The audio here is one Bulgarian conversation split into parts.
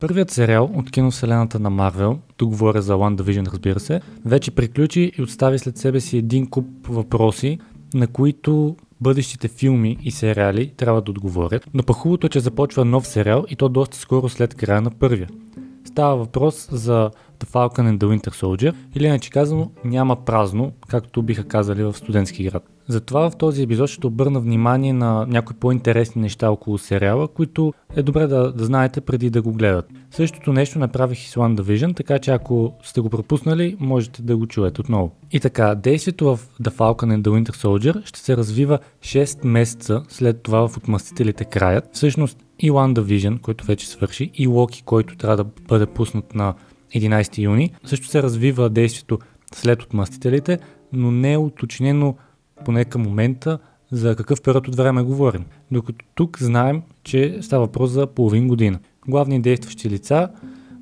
Първият сериал от киновселената на Марвел, тук говоря за Division разбира се, вече приключи и остави след себе си един куп въпроси, на които бъдещите филми и сериали трябва да отговорят. Но пък хубавото е, че започва нов сериал и то доста скоро след края на първия. Става въпрос за The Falcon and the Winter Soldier или иначе казано няма празно, както биха казали в студентски град. Затова в този епизод ще обърна внимание на някои по-интересни неща около сериала, които е добре да, да знаете преди да го гледат. Същото нещо направих и с One Division, така че ако сте го пропуснали, можете да го чуете отново. И така, действието в The Falcon and the Winter Soldier ще се развива 6 месеца след това в Отмъстителите краят. Всъщност и One Division, който вече свърши, и Локи, който трябва да бъде пуснат на 11 юни, също се развива действието след Отмъстителите, но не е уточнено поне към момента, за какъв период от време говорим. Докато тук знаем, че става въпрос за половин година. Главни действащи лица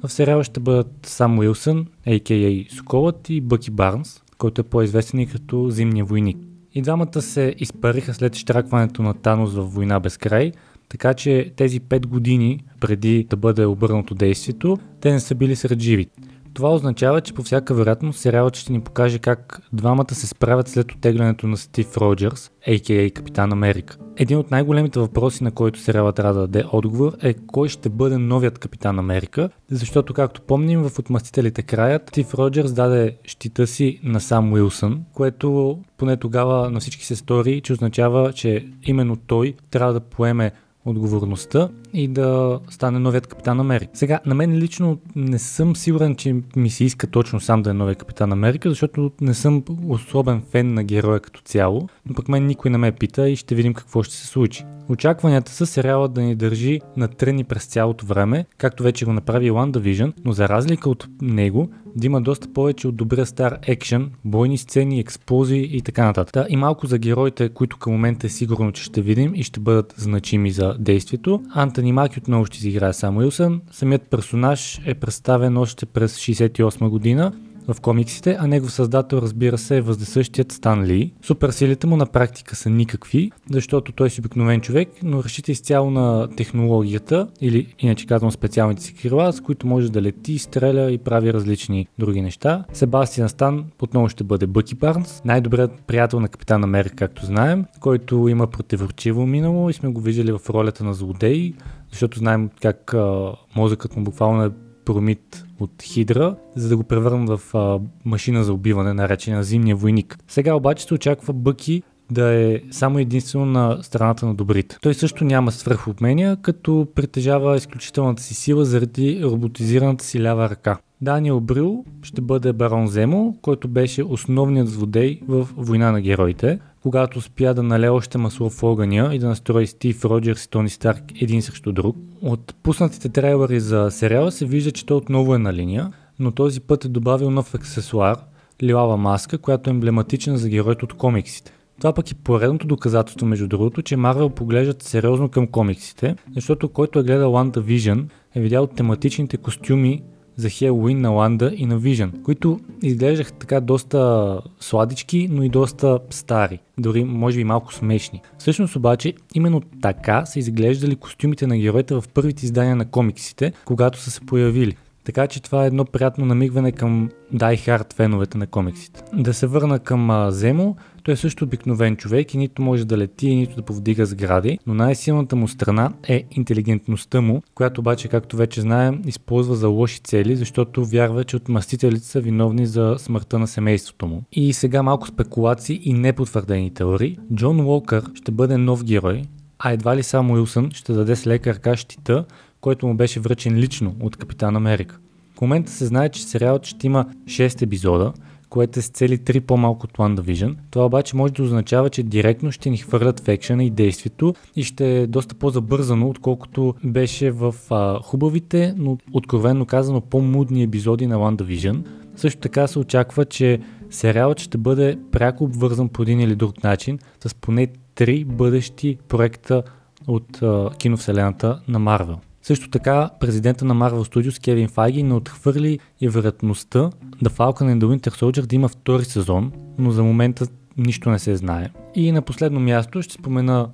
в сериала ще бъдат Сам Уилсън, а.к.а. Сколът и Бъки Барнс, който е по-известен и като Зимния войник. И двамата се изпариха след штракването на Танос в Война без край, така че тези 5 години преди да бъде обърнато действието, те не са били сред живите. Това означава, че по всяка вероятност сериалът ще ни покаже как двамата се справят след отеглянето на Стив Роджерс, а.к.а. Капитан Америка. Един от най-големите въпроси, на който сериала трябва да даде отговор е кой ще бъде новият Капитан Америка, защото както помним в Отмъстителите краят, Стив Роджерс даде щита си на сам Уилсън, което поне тогава на всички се стори, че означава, че именно той трябва да поеме отговорността и да стане новият капитан Америка. Сега, на мен лично не съм сигурен, че ми се иска точно сам да е новият капитан Америка, защото не съм особен фен на героя като цяло, но пък мен никой не ме пита и ще видим какво ще се случи. Очакванията са сериала да ни държи на тръни през цялото време, както вече го направи One Division, но за разлика от него, да има доста повече от добрия стар екшен, бойни сцени, експлозии и така нататък. Да, и малко за героите, които към момента е сигурно, че ще видим и ще бъдат значими за действието. Антони Маки отново ще си играе само Уилсън. Самият персонаж е представен още през 68 година в комиксите, а негов създател разбира се е въздесъщият Стан Ли. Суперсилите му на практика са никакви, защото той си обикновен човек, но разчита изцяло на технологията или иначе казвам специалните си крила, с които може да лети, стреля и прави различни други неща. Себастиан Стан отново ще бъде Бъки Барнс, най-добрият приятел на Капитан Америка, както знаем, който има противоречиво минало и сме го виждали в ролята на злодей, защото знаем как а, мозъкът му буквално е промит от Хидра, за да го превърнат в а, машина за убиване, наречена Зимния войник. Сега обаче се очаква Бъки да е само единствено на страната на добрите. Той също няма свръхумения, като притежава изключителната си сила заради роботизираната си лява ръка. Даниел Брил ще бъде барон Земо, който беше основният злодей в Война на героите, когато успя да нале още масло в огъня и да настрои Стив Роджерс и Тони Старк един срещу друг. От пуснатите трейлери за сериала се вижда, че той отново е на линия, но този път е добавил нов аксесуар – лилава маска, която е емблематична за героите от комиксите. Това пък е поредното доказателство, между другото, че Марвел поглеждат сериозно към комиксите, защото който е гледал WandaVision е видял тематичните костюми за Хелуин на Ланда и на Vision, които изглеждаха така доста сладички, но и доста стари, дори може би малко смешни. Всъщност обаче, именно така са изглеждали костюмите на героите в първите издания на комиксите, когато са се появили. Така че това е едно приятно намигване към Die Hard феновете на комиксите. Да се върна към Земо, той е също обикновен човек и нито може да лети, нито да повдига сгради, но най-силната му страна е интелигентността му, която обаче, както вече знаем, използва за лоши цели, защото вярва, че отмъстителите са виновни за смъртта на семейството му. И сега малко спекулации и непотвърдени теории. Джон Уокър ще бъде нов герой, а едва ли само Уилсън ще даде с лека ръка щита, който му беше връчен лично от Капитан Америка. В момента се знае, че сериалът ще има 6 епизода, което е с цели 3 по-малко от Division. Това обаче може да означава, че директно ще ни хвърлят в екшена и действието и ще е доста по-забързано, отколкото беше в а, хубавите, но откровенно казано по-мудни епизоди на Division. Също така се очаква, че сериалът ще бъде пряко обвързан по един или друг начин с поне три бъдещи проекта от а, киновселената на Марвел. Също така, президента на Marvel Studios Кевин Файги не отхвърли и вероятността The Falcon and the Winter Soldier да има втори сезон, но за момента нищо не се знае. И на последно място ще спомена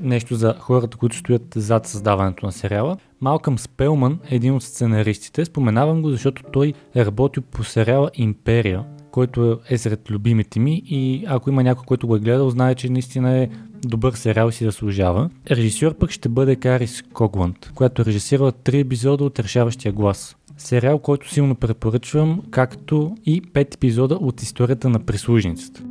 нещо за хората, които стоят зад създаването на сериала. Малкъм Спелман е един от сценаристите. Споменавам го, защото той е работил по сериала Империя, който е сред любимите ми и ако има някой, който го е гледал, знае, че наистина е добър сериал си заслужава. Режисьор пък ще бъде Карис Когланд, която е режисирала три епизода от Решаващия глас. Сериал, който силно препоръчвам, както и пет епизода от историята на прислужницата.